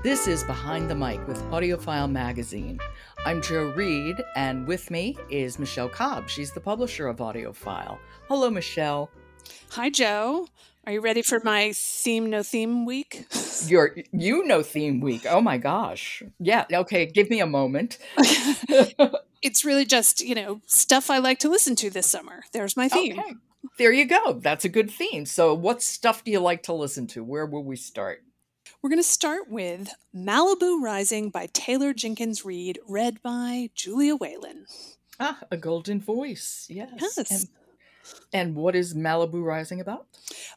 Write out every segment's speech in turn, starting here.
This is Behind the Mic with AudioFile Magazine. I'm Joe Reed, and with me is Michelle Cobb. She's the publisher of AudioFile. Hello, Michelle. Hi, Joe. Are you ready for my theme no theme week? Your you know theme week. Oh my gosh. Yeah, okay, give me a moment. it's really just, you know, stuff I like to listen to this summer. There's my theme. Okay. There you go. That's a good theme. So, what stuff do you like to listen to? Where will we start? We're going to start with Malibu Rising by Taylor Jenkins Reid, read by Julia Whelan. Ah, a golden voice. Yes. Yes. And, and what is Malibu Rising about?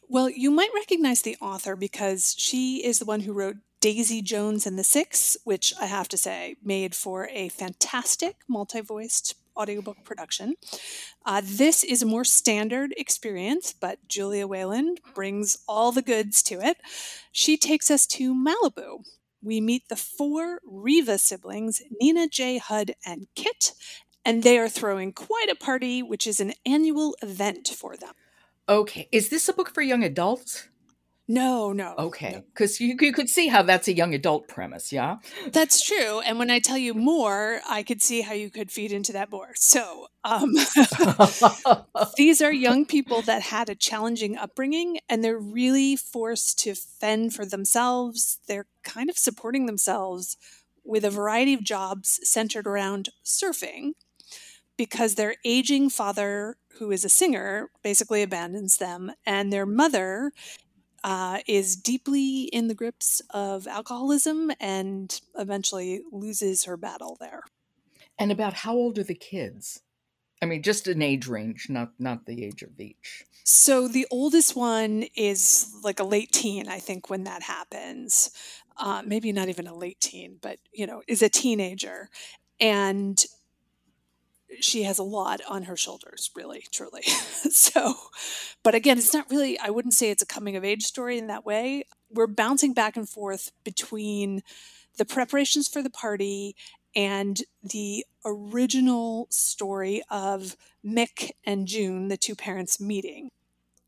Well, you might recognize the author because she is the one who wrote Daisy Jones and the Six, which I have to say made for a fantastic multi voiced audiobook production. Uh, this is a more standard experience, but Julia Whelan brings all the goods to it. She takes us to Malibu. We meet the four Riva siblings, Nina, Jay, Hud, and Kit, and they are throwing quite a party, which is an annual event for them. Okay. Is this a book for young adults? No, no. Okay. Because you, you could see how that's a young adult premise, yeah? That's true. And when I tell you more, I could see how you could feed into that more. So, um, these are young people that had a challenging upbringing and they're really forced to fend for themselves. They're kind of supporting themselves with a variety of jobs centered around surfing because their aging father, who is a singer, basically abandons them, and their mother uh, is deeply in the grips of alcoholism and eventually loses her battle there. And about how old are the kids? I mean, just an age range, not not the age of each. So the oldest one is like a late teen, I think, when that happens. Uh, maybe not even a late teen, but you know, is a teenager, and she has a lot on her shoulders, really, truly. so, but again, it's not really, I wouldn't say it's a coming of age story in that way. We're bouncing back and forth between the preparations for the party and the original story of Mick and June, the two parents meeting.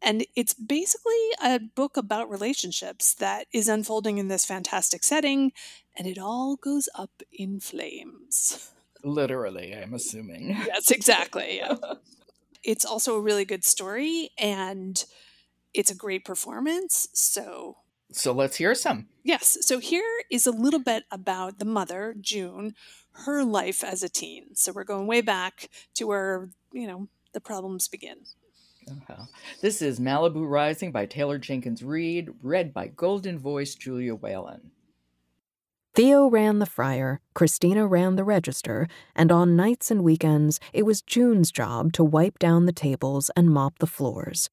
And it's basically a book about relationships that is unfolding in this fantastic setting, and it all goes up in flames. Literally, I'm assuming. Yes, exactly. Yeah. it's also a really good story and it's a great performance. So, so let's hear some. Yes. So, here is a little bit about the mother, June, her life as a teen. So, we're going way back to where, you know, the problems begin. Uh-huh. This is Malibu Rising by Taylor Jenkins Reid, read by Golden Voice Julia Whelan. Theo ran the fryer, Christina ran the Register, and on nights and weekends it was June's job to wipe down the tables and mop the floors.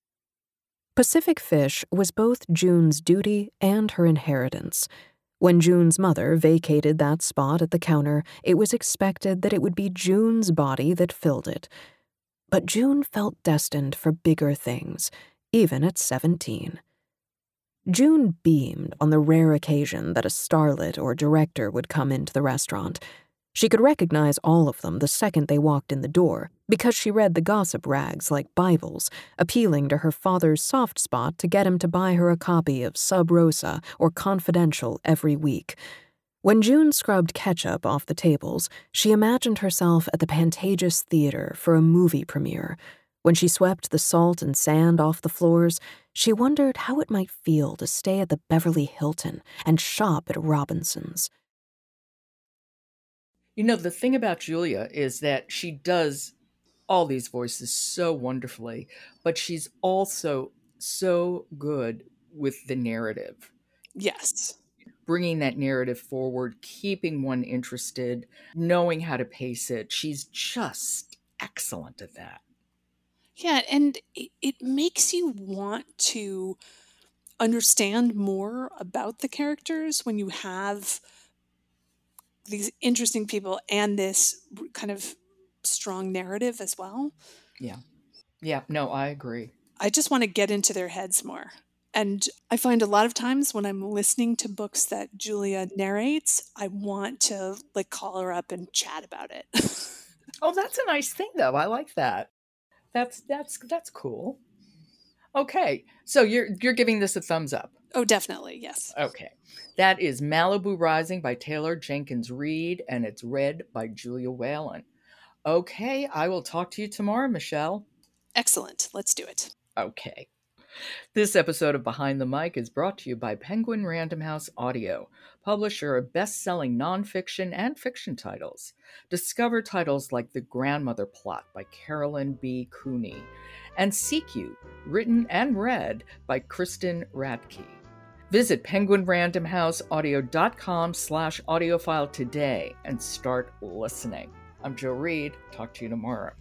Pacific Fish was both June's duty and her inheritance. When June's mother vacated that spot at the counter, it was expected that it would be June's body that filled it. But June felt destined for bigger things, even at 17. June beamed on the rare occasion that a starlet or director would come into the restaurant. She could recognize all of them the second they walked in the door because she read the gossip rags like Bibles, appealing to her father's soft spot to get him to buy her a copy of Sub Rosa or Confidential every week. When June scrubbed ketchup off the tables, she imagined herself at the Pantages Theater for a movie premiere When she swept the salt and sand off the floors, she wondered how it might feel to stay at the Beverly Hilton and shop at Robinson's. You know, the thing about Julia is that she does all these voices so wonderfully, but she's also so good with the narrative. Yes. Bringing that narrative forward, keeping one interested, knowing how to pace it. She's just excellent at that. Yeah, and it, it makes you want to understand more about the characters when you have these interesting people and this kind of strong narrative as well. Yeah. Yeah, no, I agree. I just want to get into their heads more. And I find a lot of times when I'm listening to books that Julia narrates, I want to like call her up and chat about it. oh, that's a nice thing though. I like that. That's that's that's cool. Okay. So you're you're giving this a thumbs up. Oh, definitely. Yes. Okay. That is Malibu Rising by Taylor Jenkins Reid and it's read by Julia Whelan. Okay, I will talk to you tomorrow, Michelle. Excellent. Let's do it. Okay. This episode of Behind the Mic is brought to you by Penguin Random House Audio, publisher of best selling nonfiction and fiction titles. Discover titles like The Grandmother Plot by Caroline B. Cooney and Seek You, written and read by Kristen Radtke. Visit penguinrandomhouseaudio.com slash audiofile today and start listening. I'm Joe Reed. Talk to you tomorrow.